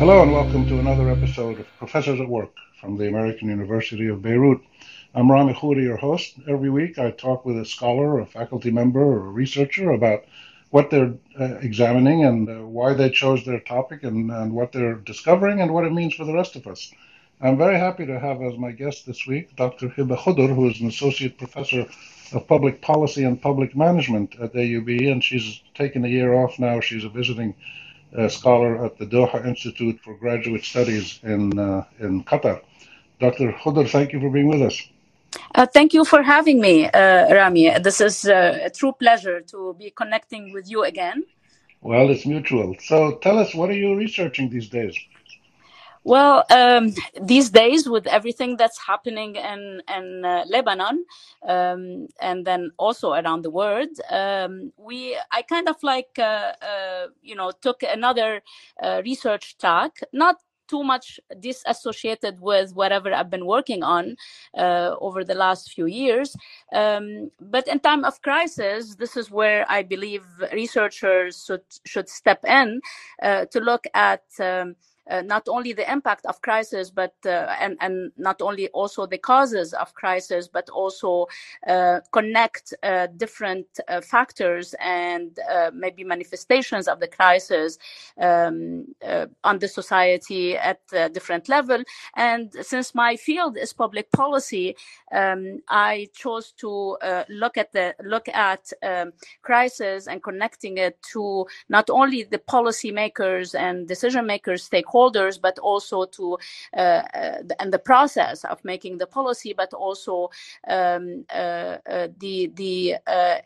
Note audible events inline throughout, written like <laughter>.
Hello and welcome to another episode of Professors at Work from the American University of Beirut. I'm Rami Khouri, your host. Every week I talk with a scholar, a faculty member, or a researcher about what they're uh, examining and uh, why they chose their topic and, and what they're discovering and what it means for the rest of us. I'm very happy to have as my guest this week Dr. Hiba Khodr, who is an associate professor of public policy and public management at AUB, and she's taken a year off now. She's a visiting a scholar at the Doha Institute for Graduate Studies in uh, in Qatar. Dr. Khodr, thank you for being with us. Uh, thank you for having me, uh, Rami. This is uh, a true pleasure to be connecting with you again. Well, it's mutual. So tell us, what are you researching these days? Well, um, these days, with everything that's happening in in uh, Lebanon, um, and then also around the world, um, we I kind of like uh, uh, you know took another uh, research track, not too much disassociated with whatever I've been working on uh, over the last few years. Um, but in time of crisis, this is where I believe researchers should should step in uh, to look at. Um, uh, not only the impact of crisis, but uh, and and not only also the causes of crisis, but also uh, connect uh, different uh, factors and uh, maybe manifestations of the crisis um, on the society at a different level. And since my field is public policy, um, I chose to look at the look at um, crisis and connecting it to not only the policymakers and decision makers, stakeholders stakeholders, but also to uh, uh, and the process of making the policy, but also um, uh, the the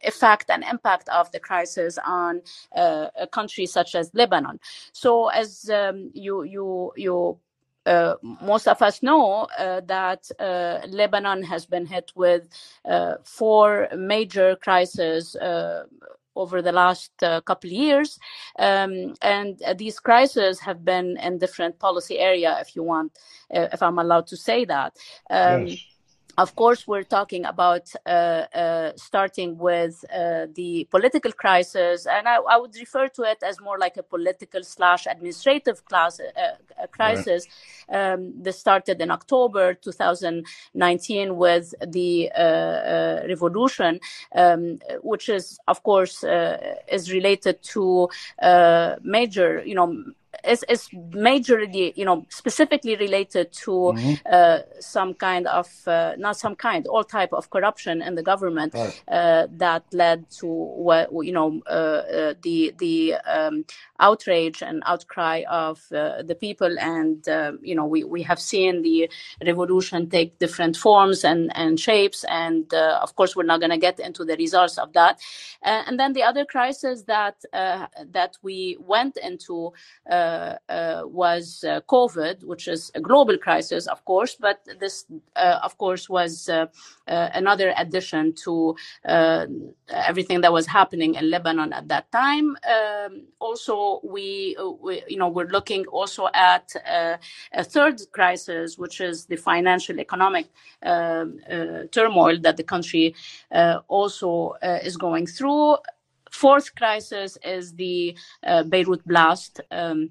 effect and impact of the crisis on a country such as Lebanon. So, as um, you you you uh, most of us know uh, that uh, Lebanon has been hit with four major crises over the last uh, couple of years. Um, and uh, these crises have been in different policy area, if you want, uh, if I'm allowed to say that. Um, yes of course, we're talking about uh, uh, starting with uh, the political crisis, and I, I, would refer to it as more like a political slash administrative class, uh, uh, crisis. Right. Um, this started in October 2019 with the uh, revolution, um, which is, of course, is related to major, you know, is, is majorly, you know, specifically related to mm-hmm. uh, some kind of, uh, not some kind, all type of corruption in the government right. uh, that led to, what you know, uh, uh, the the um, outrage and outcry of uh, the people. And, you know, we, we have seen the revolution take different forms and, and shapes. And, of course, we're not going to get into the results of that. and then the other crisis that, that we went into uh, uh, Uh, uh, was uh, COVID, which is a global crisis, of course, but this, uh, of course, was another addition to everything that was happening in Lebanon at that time. Um, also, we, we, you know, we're looking also at a third crisis, which is the financial economic um, turmoil that the country also is going through fourth crisis is the uh, Beirut blast. Um,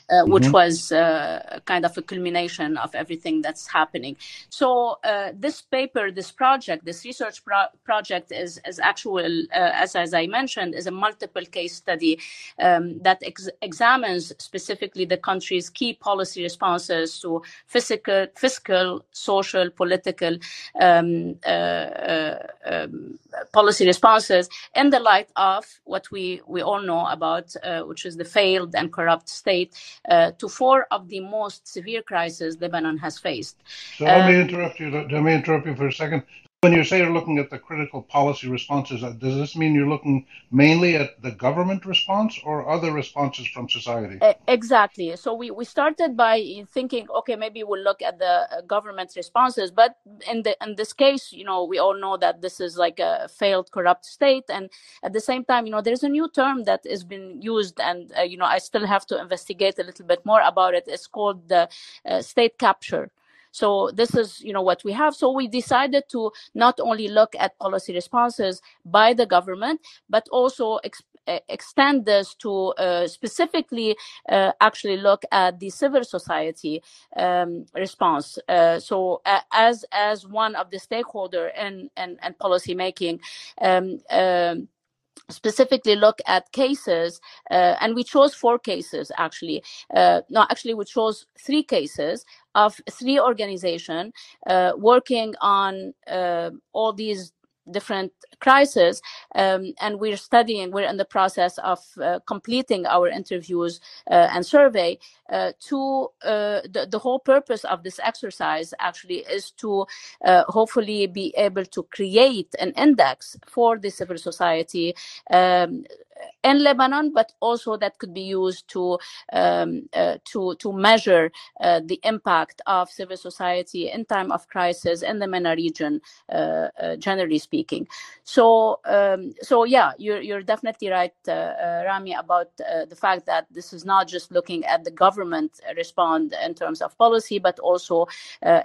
uh, which mm-hmm. was uh, kind of a culmination of everything that's happening. So uh, this paper, this project, this research pro- project is, is actual, uh, as, as I mentioned, is a multiple case study um, that ex- examines specifically the country's key policy responses to physical, fiscal, social, political um, uh, uh, um, policy responses in the light of what we, we all know about, which is the failed and corrupt state uh, to four of the most severe crises Lebanon has faced. So let me um, interrupt you. Let me interrupt you for a second. When you say you're looking at the critical policy responses, uh, does this mean you're looking mainly at the government response or other responses from society? Exactly. So we, we started by thinking, okay, maybe we'll look at the uh, government responses, but in the in this case, you know, we all know that this is like a failed, corrupt state, and at the same time, you know, there's a new term that has been used, and uh, you know, I still have to investigate a little bit more about it. It's called the uh, state capture. So this is, you know, what we have. So we decided to not only look at policy responses by the government, but also extend this to uh, specifically uh, actually look at the civil society um, response. Uh, so as as one of the stakeholder and in, in policy making. Um, um, specifically look at cases uh, and we chose four cases actually. Uh, no actually we chose three cases of three organizations uh, working on all these different crises um, and we're studying we're in the process of uh, completing our interviews uh, and survey uh, to uh, the, the whole purpose of this exercise actually is to uh, hopefully be able to create an index for the civil society um, in Lebanon, but also that could be used to um, uh, to to measure uh, the impact of civil society in time of crisis in the MENA region, uh, uh generally speaking. So um, so yeah, you're you're definitely right, uh, uh, Rami, about the fact that this is not just looking at the government respond in terms of policy, but also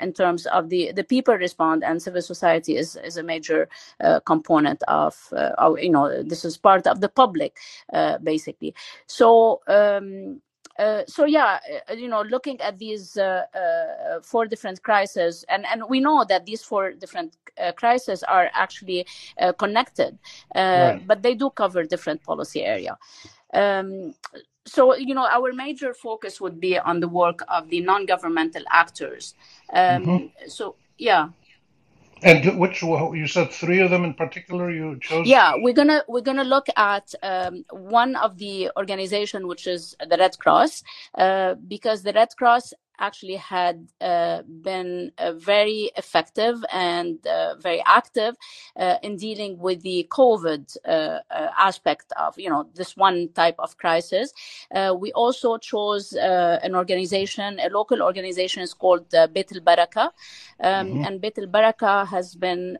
in terms of the the people respond, and civil society is is a major component of, our, you know this is part of the public uh, basically. So. Um, uh, so yeah, uh, you know, looking at these uh, uh, four different crises, and and we know that these four different uh, crises are actually connected, right. but they do cover different policy area. Um, so you know, our major focus would be on the work of the non-governmental actors. Um, mm-hmm. So yeah. And which you said three of them in particular you chose? Yeah, we're gonna we're gonna look at um, one of the organization which is the Red Cross, uh, because the Red Cross actually had uh, been uh, very effective and uh, very active uh, in dealing with the COVID uh, uh, aspect of you know this one type of crisis. we also chose an organization, a local organization is called uh, Beit al Baraka, um, mm-hmm. and Beit al Baraka has been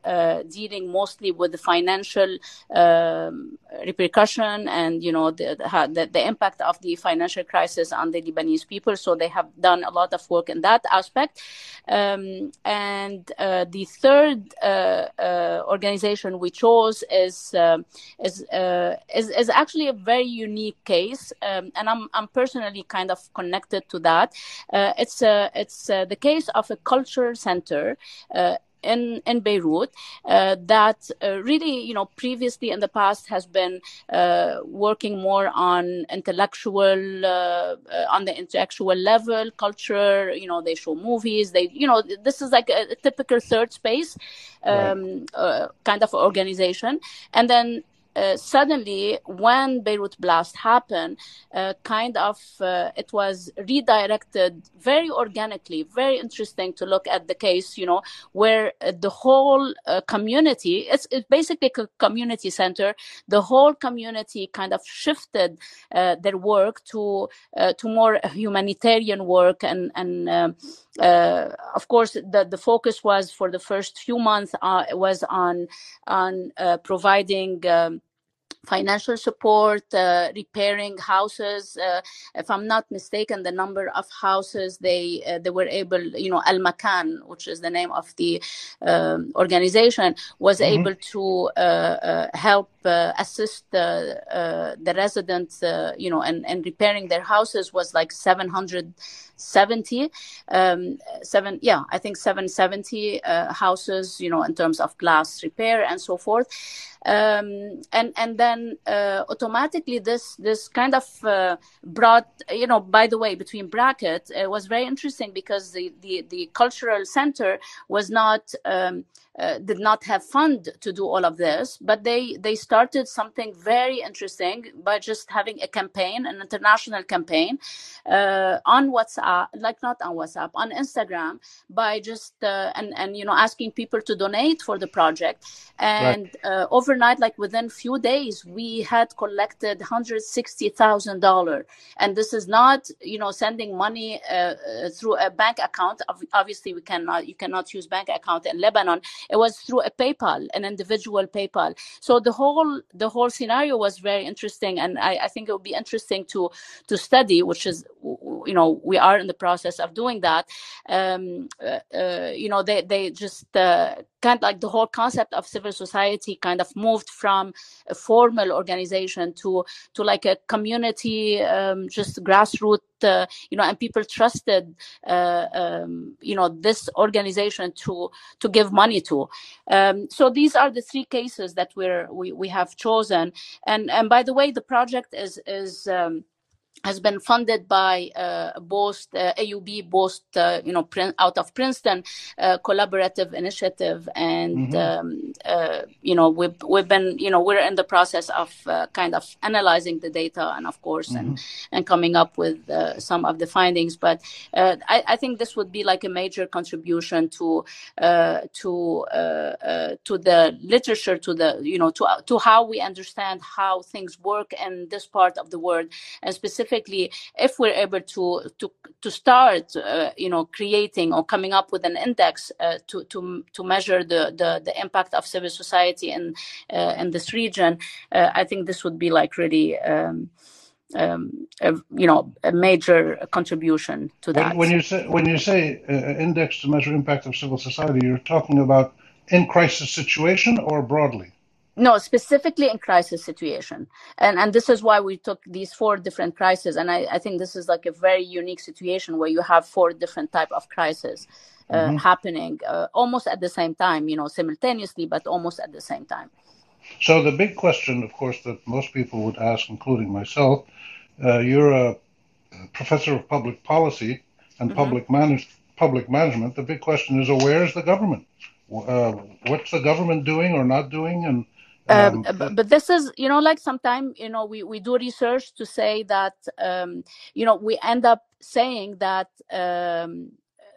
dealing mostly with the financial um, repercussion and you know the, the the impact of the financial crisis on the Lebanese people. So they have done a lot lot of work in that aspect. Um, and uh, the third uh, uh, organization we chose is um, is, uh, is, is actually a very unique case, um, and I'm I'm personally kind of connected to that. Uh, it's it's the case of a culture center in in Beirut uh, that uh, really you know previously in the past has been uh, working more on intellectual on the intellectual level culture you know they show movies they you know this is like a, a typical third space um, right. Uh, kind of organization and then uh, suddenly, when Beirut blast happened, uh, kind of uh, it was redirected very organically. Very interesting to look at the case, you know, where uh, the whole uh, community, it's, it's basically a community center. The whole community kind of shifted their work to to more humanitarian work and and. Um, uh, of course, the, the focus was for the first few months uh, was on on uh, providing um, financial support, uh, repairing houses. Uh, if I'm not mistaken, the number of houses they uh, they were able, you know, Al Makan, which is the name of the um, organization, was mm-hmm. able to uh, uh, help assist the the residents, you know, and, and repairing their houses was like 770, um, seven, yeah, I think 770 houses, you know, in terms of glass repair and so forth. Um, and and then uh, automatically this this kind of uh, brought you know by the way between brackets it was very interesting because the the, the cultural center was not um, uh, did not have fund to do all of this, but they they started something very interesting by just having a campaign, an international campaign, uh, on WhatsApp, like not on WhatsApp, on Instagram, by just uh, and and you know asking people to donate for the project, and right. Uh, overnight, like within few days, we had collected hundred sixty thousand dollar, and this is not you know sending money uh, uh, through a bank account. Obviously, we cannot you cannot use bank account in Lebanon it was through a PayPal, an individual PayPal. So the whole the whole scenario was very interesting, and I, I think it would be interesting to to study, which is you know we are in the process of doing that um, uh, uh, you know they they just uh, kind of like the whole concept of civil society kind of moved from a formal organization to to like a community um, just grassroots uh, you know and people trusted uh, um, you know this organization to to give money to. Um, so these are the three cases that we're we, we have chosen. And and by the way the project is is um, has been funded by uh, both uh, AUB, both uh, you know out of Princeton, uh, collaborative initiative, and mm-hmm. um, uh, you know we've we've been you know we're in the process of uh, kind of analyzing the data and of course mm-hmm. and and coming up with some of the findings. But I, I, think this would be like a major contribution to to to the literature, to the you know to to how we understand how things work in this part of the world, and specifically specifically if we're able to to to start uh, you know creating or coming up with an index uh, to to to measure the, the the impact of civil society in uh, in this region uh, i think this would be like really um, um, a, you know a major contribution to that. when, when you say when you say uh, index to measure impact of civil society you're talking about in crisis situation or broadly no specifically in crisis situation. And and this is why we took these four different crises. And i, I think this is like a very unique situation where you have four different type of crises uh, mm-hmm. happening uh, almost at the same time you know simultaneously but almost at the same time. So the big question of course that most people would ask including myself uh, you're a professor of public policy and mm-hmm. public manage- public management. The big question is well, where's the government? Uh, what's the government doing or not doing? And um, um, but, but, this is you know like sometimes you know we, we do research to say that um, you know we end up saying that um,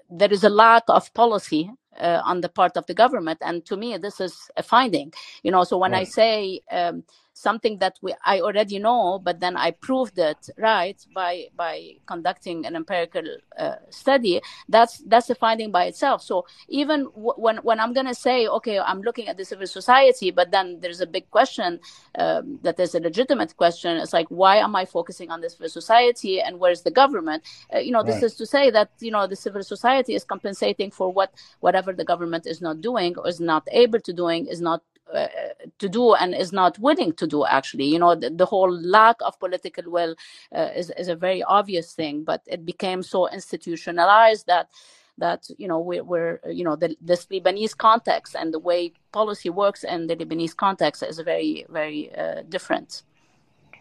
there is a lack of policy uh, on the part of the government and to me this is a finding you know so when right. i say um, something that we I already know, but then I proved it right by by conducting an empirical uh, study. That's that's a finding by itself. So even w- when when I'm going to say, okay, I'm looking at the civil society, but then there's a big question um, that is a legitimate question. It's like, why am I focusing on the civil society, and where's the government? Uh, you know, this right. is to say that you know the civil society is compensating for what whatever the government is not doing or is not able to doing is not uh, to do and is not willing to do actually you know the, the whole lack of political will uh, is, is a very obvious thing but it became so institutionalized that that you know we, are you know the, this Lebanese context and the way policy works in the Lebanese context is very very uh, different.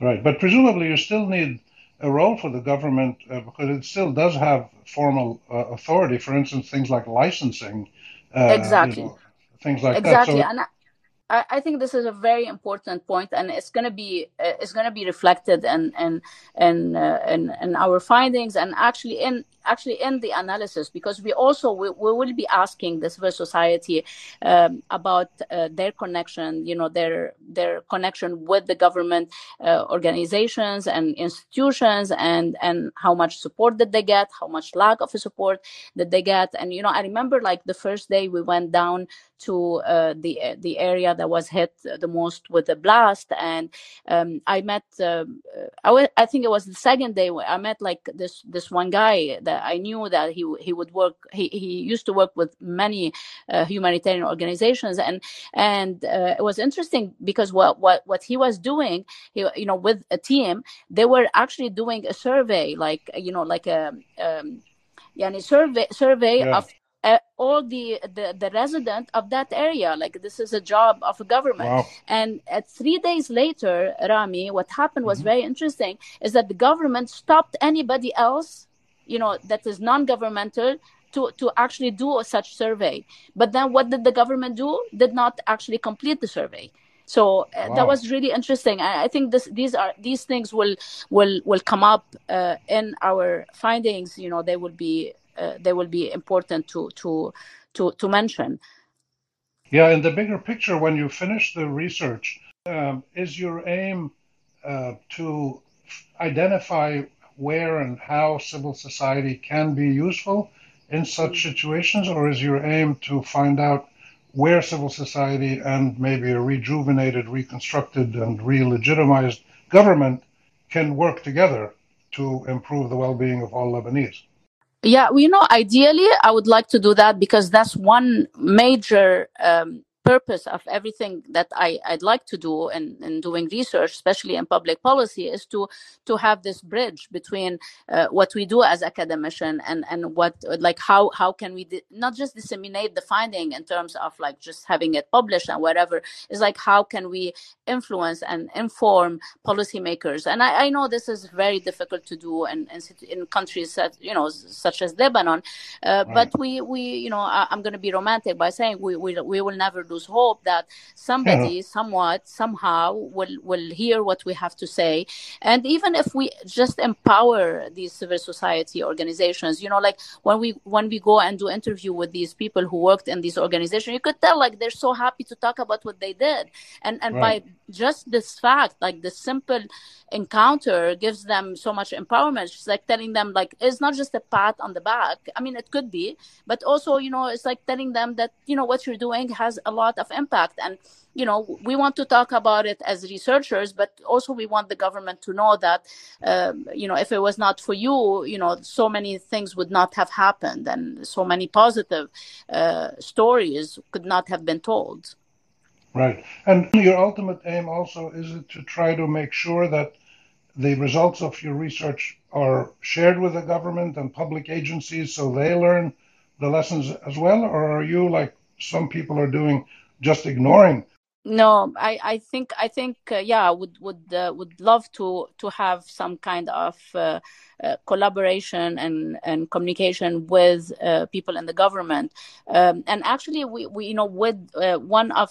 Right, but presumably you still need a role for the government uh, because it still does have formal uh, authority. For instance, things like licensing. Uh, exactly. You know, things like exactly. that. So, I, I think this is a very important point, and it's going to be uh, it's going to be reflected in in in, uh, in in our findings, and actually in actually in the analysis because we also we, we will be asking the civil society um, about uh, their connection you know their their connection with the government uh, organizations and institutions and and how much support did they get how much lack of support did they get. And you know i remember like the first day we went down to uh, the the area that was hit the most with the blast and um, i met um, I, w- I think it was the second day i met like this this one guy that I knew that he he would work. He, he used to work with many uh, humanitarian organizations, and and uh, it was interesting because what what what he was doing, he you know with a team, they were actually doing a survey, like you know like a um, yeah, a survey survey yeah. of uh, all the, the the resident of that area like this is a job of a government wow. and at three days later rami what happened was mm-hmm. very interesting is that the government stopped anybody else you know that is non-governmental to to actually do a such survey but then what did the government do did not actually complete the survey so uh, wow. that was really interesting I, I, think this these are these things will will will come up uh, in our findings you know they will be uh, they will be important to to to to mention yeah in the bigger picture when you finish the research um, is your aim uh, to identify where and how civil society can be useful in such situations, or is your aim to find out where civil society and maybe a rejuvenated, reconstructed, and re legitimized government can work together to improve the well-being of all Lebanese. Yeah, well, you know, ideally, I would like to do that because that's one major um, purpose of everything that I, I'd like to do in, in doing research, especially in public policy, is to to have this bridge between uh, what we do as academician and and what like how how can we di- not just disseminate the finding in terms of like just having it published and whatever is like how can we influence and inform policymakers and I, I know this is very difficult to do in in, in countries that you know such as Lebanon uh, right. but we we you know I, am going to be romantic by saying we, we we will never do lose hope that somebody yeah. somewhat somehow will will hear what we have to say and even if we just empower these civil society organizations you know like when we when we go and do interview with these people who worked in these organizations you could tell like they're so happy to talk about what they did and and right. by just this fact like the simple encounter gives them so much empowerment it's like telling them like it's not just a pat on the back i mean it could be but also you know it's like telling them that you know what you're doing has a lot of impact and you know we want to talk about it as researchers but also we want the government to know that um, you know if it was not for you you know so many things would not have happened and so many positive uh, stories could not have been told Right. And your ultimate aim also is it to try to make sure that the results of your research are shared with the government and public agencies so they learn the lessons as well? Or are you, like some people are doing, just ignoring. No i i think i think uh, yeah would would uh, would love to to have some kind of uh, uh collaboration and and communication with uh, people in the government. Um, and actually we, we you know with uh, one of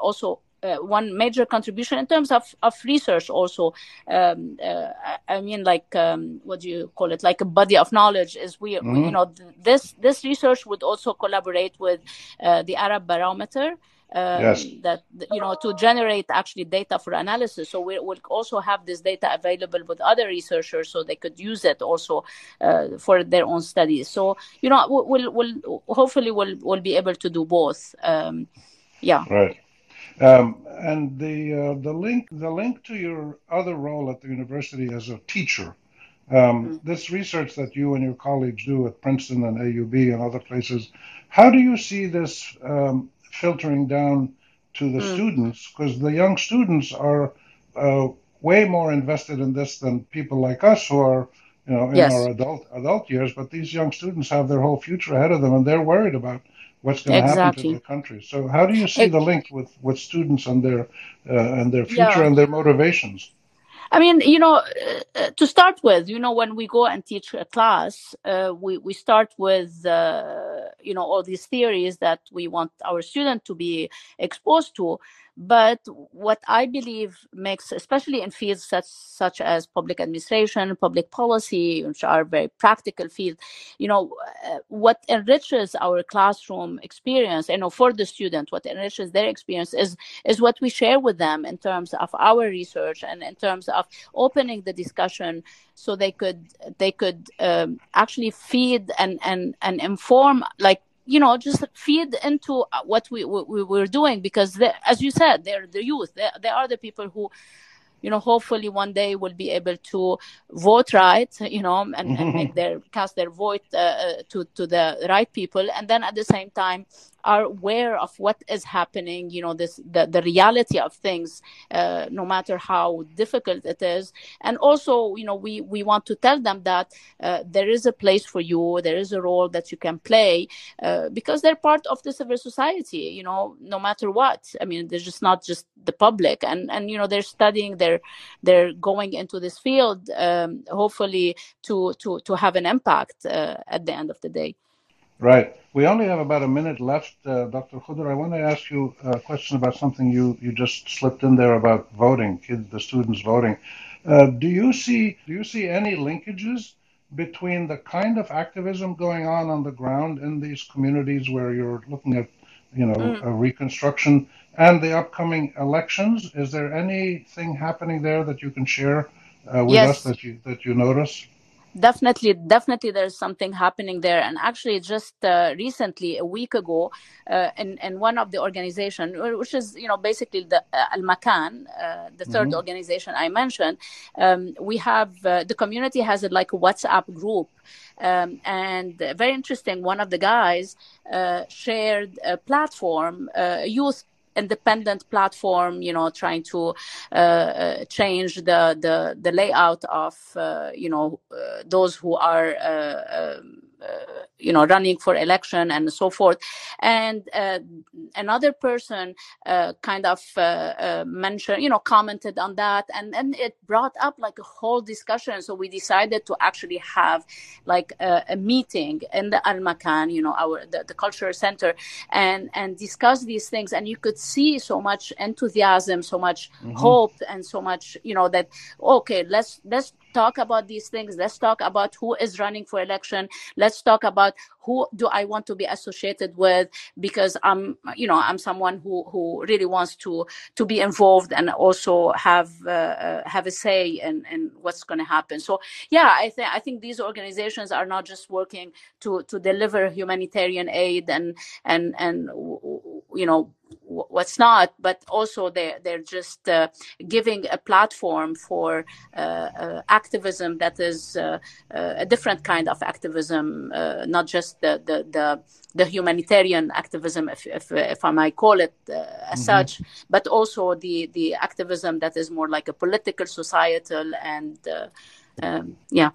also uh, one major contribution in terms of, of research also um, uh, i mean like um, what do you call it? Like a body of knowledge is we, mm-hmm. you know this this research would also collaborate with uh, the arab barometer um, yes. that you know to generate actually data for analysis. So we will also have this data available with other researchers so they could use it also uh, for their own studies. So you know we'll, we'll hopefully we'll, we'll be able to do both um, yeah. Right um, and the uh, the link the link to your other role at the university as a teacher um, mm-hmm. this research that you and your colleagues do at Princeton and AUB and other places, how do you see this um, filtering down to the mm. students because the young students are uh, way more invested in this than people like us who are you know in yes. our adult adult years but these young students have their whole future ahead of them and they're worried about what's going to happen to the country so how do you see it, the link with with students and their uh, and their future yeah. and their motivations I mean, you know, uh, to start with, you know, when we go and teach a class, uh, we, we start with, uh, you know, all these theories that we want our student to be exposed to. But what I believe makes, especially in fields such such as public administration, public policy, which are very practical fields, you know, uh, what enriches our classroom experience, you know, for the student, what enriches their experience is is what we share with them in terms of our research and in terms of opening the discussion so they could they could um, actually feed and and and inform like you know just feed into uh, what we, we, we're doing because as you said they're the youth. They, they are the people who you know hopefully one day will be able to vote right you know and, and make their cast their vote uh, uh, to to the right people. And then at the same time are aware of what is happening you know this the, the reality of things uh, no matter how difficult it is. And also you know we we want to tell them that uh, there is a place for you there is a role that you can play uh, because they're part of the civil society you know no matter what. I mean they're just not just the public. And and you know they're studying they're they're going into this field um, hopefully to to to have an impact uh, at the end of the day Right. We only have about a minute left, uh, Dr. Khodr. I want to ask you a question about something you, you just slipped in there about voting, kids, the students voting. Uh, do you see do you see any linkages between the kind of activism going on on the ground in these communities where you're looking at, you know, mm. a reconstruction and the upcoming elections? Is there anything happening there that you can share uh, with yes. us that you that you notice? definitely definitely there's something happening there and actually just uh, recently a week ago uh, in, in one of the organization which is you know basically the uh, al makan uh, the 3rd mm-hmm. organization i mentioned um, we have uh, the community has a, like a whatsapp group um, and very interesting one of the guys uh, shared a platform a youth independent platform you know trying to uh, uh, change the, the the layout of uh, you know uh, those who are uh, um, uh, you know running for election and so forth. And uh, another person uh, kind of mentioned you know commented on that. And then it brought up like a whole discussion. So we decided to actually have like a, a meeting in the al makan you know our the, the cultural center and and discuss these things. And you could see so much enthusiasm so much mm-hmm. hope and so much you know that okay let's let's talk about these things. Let's talk about who is running for election. Let's talk about who do i want to be associated with because i'm you know i'm someone who who really wants to to be involved and also have uh, uh have a say in in what's going to happen. So yeah i think i think these organizations are not just working to to deliver humanitarian aid and and and you know what's not but also they they're just uh, giving a platform for uh, uh, activism that is uh, uh, a different kind of activism uh, not just the, the the the, humanitarian activism if, if, if I might call it as mm-hmm. such but also the the activism that is more like a political societal and um, yeah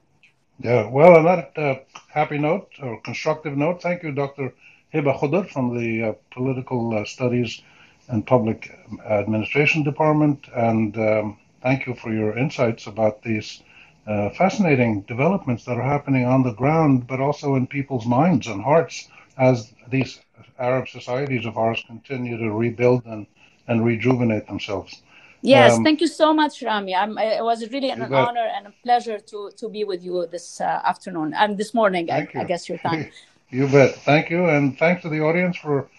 yeah well on that happy note or constructive note thank you Dr. Hiba Khodr from the uh, Political uh, Studies and Public Administration Department. And um, thank you for your insights about these uh, fascinating developments that are happening on the ground, but also in people's minds and hearts as these Arab societies of ours continue to rebuild and, and rejuvenate themselves. Yes, um, thank you so much, Rami. I'm, it was really an, an honor and a pleasure to, to be with you this uh, afternoon and this morning, I, I, guess your time. <laughs> You bet. Thank you. And thanks to the audience for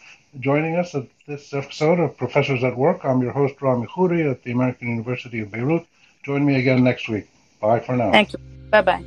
joining us at this episode of Professors at Work. I'm your host, Rami Khouri at the American University of Beirut. Join me again next week. Bye for now. Thank you. Bye bye.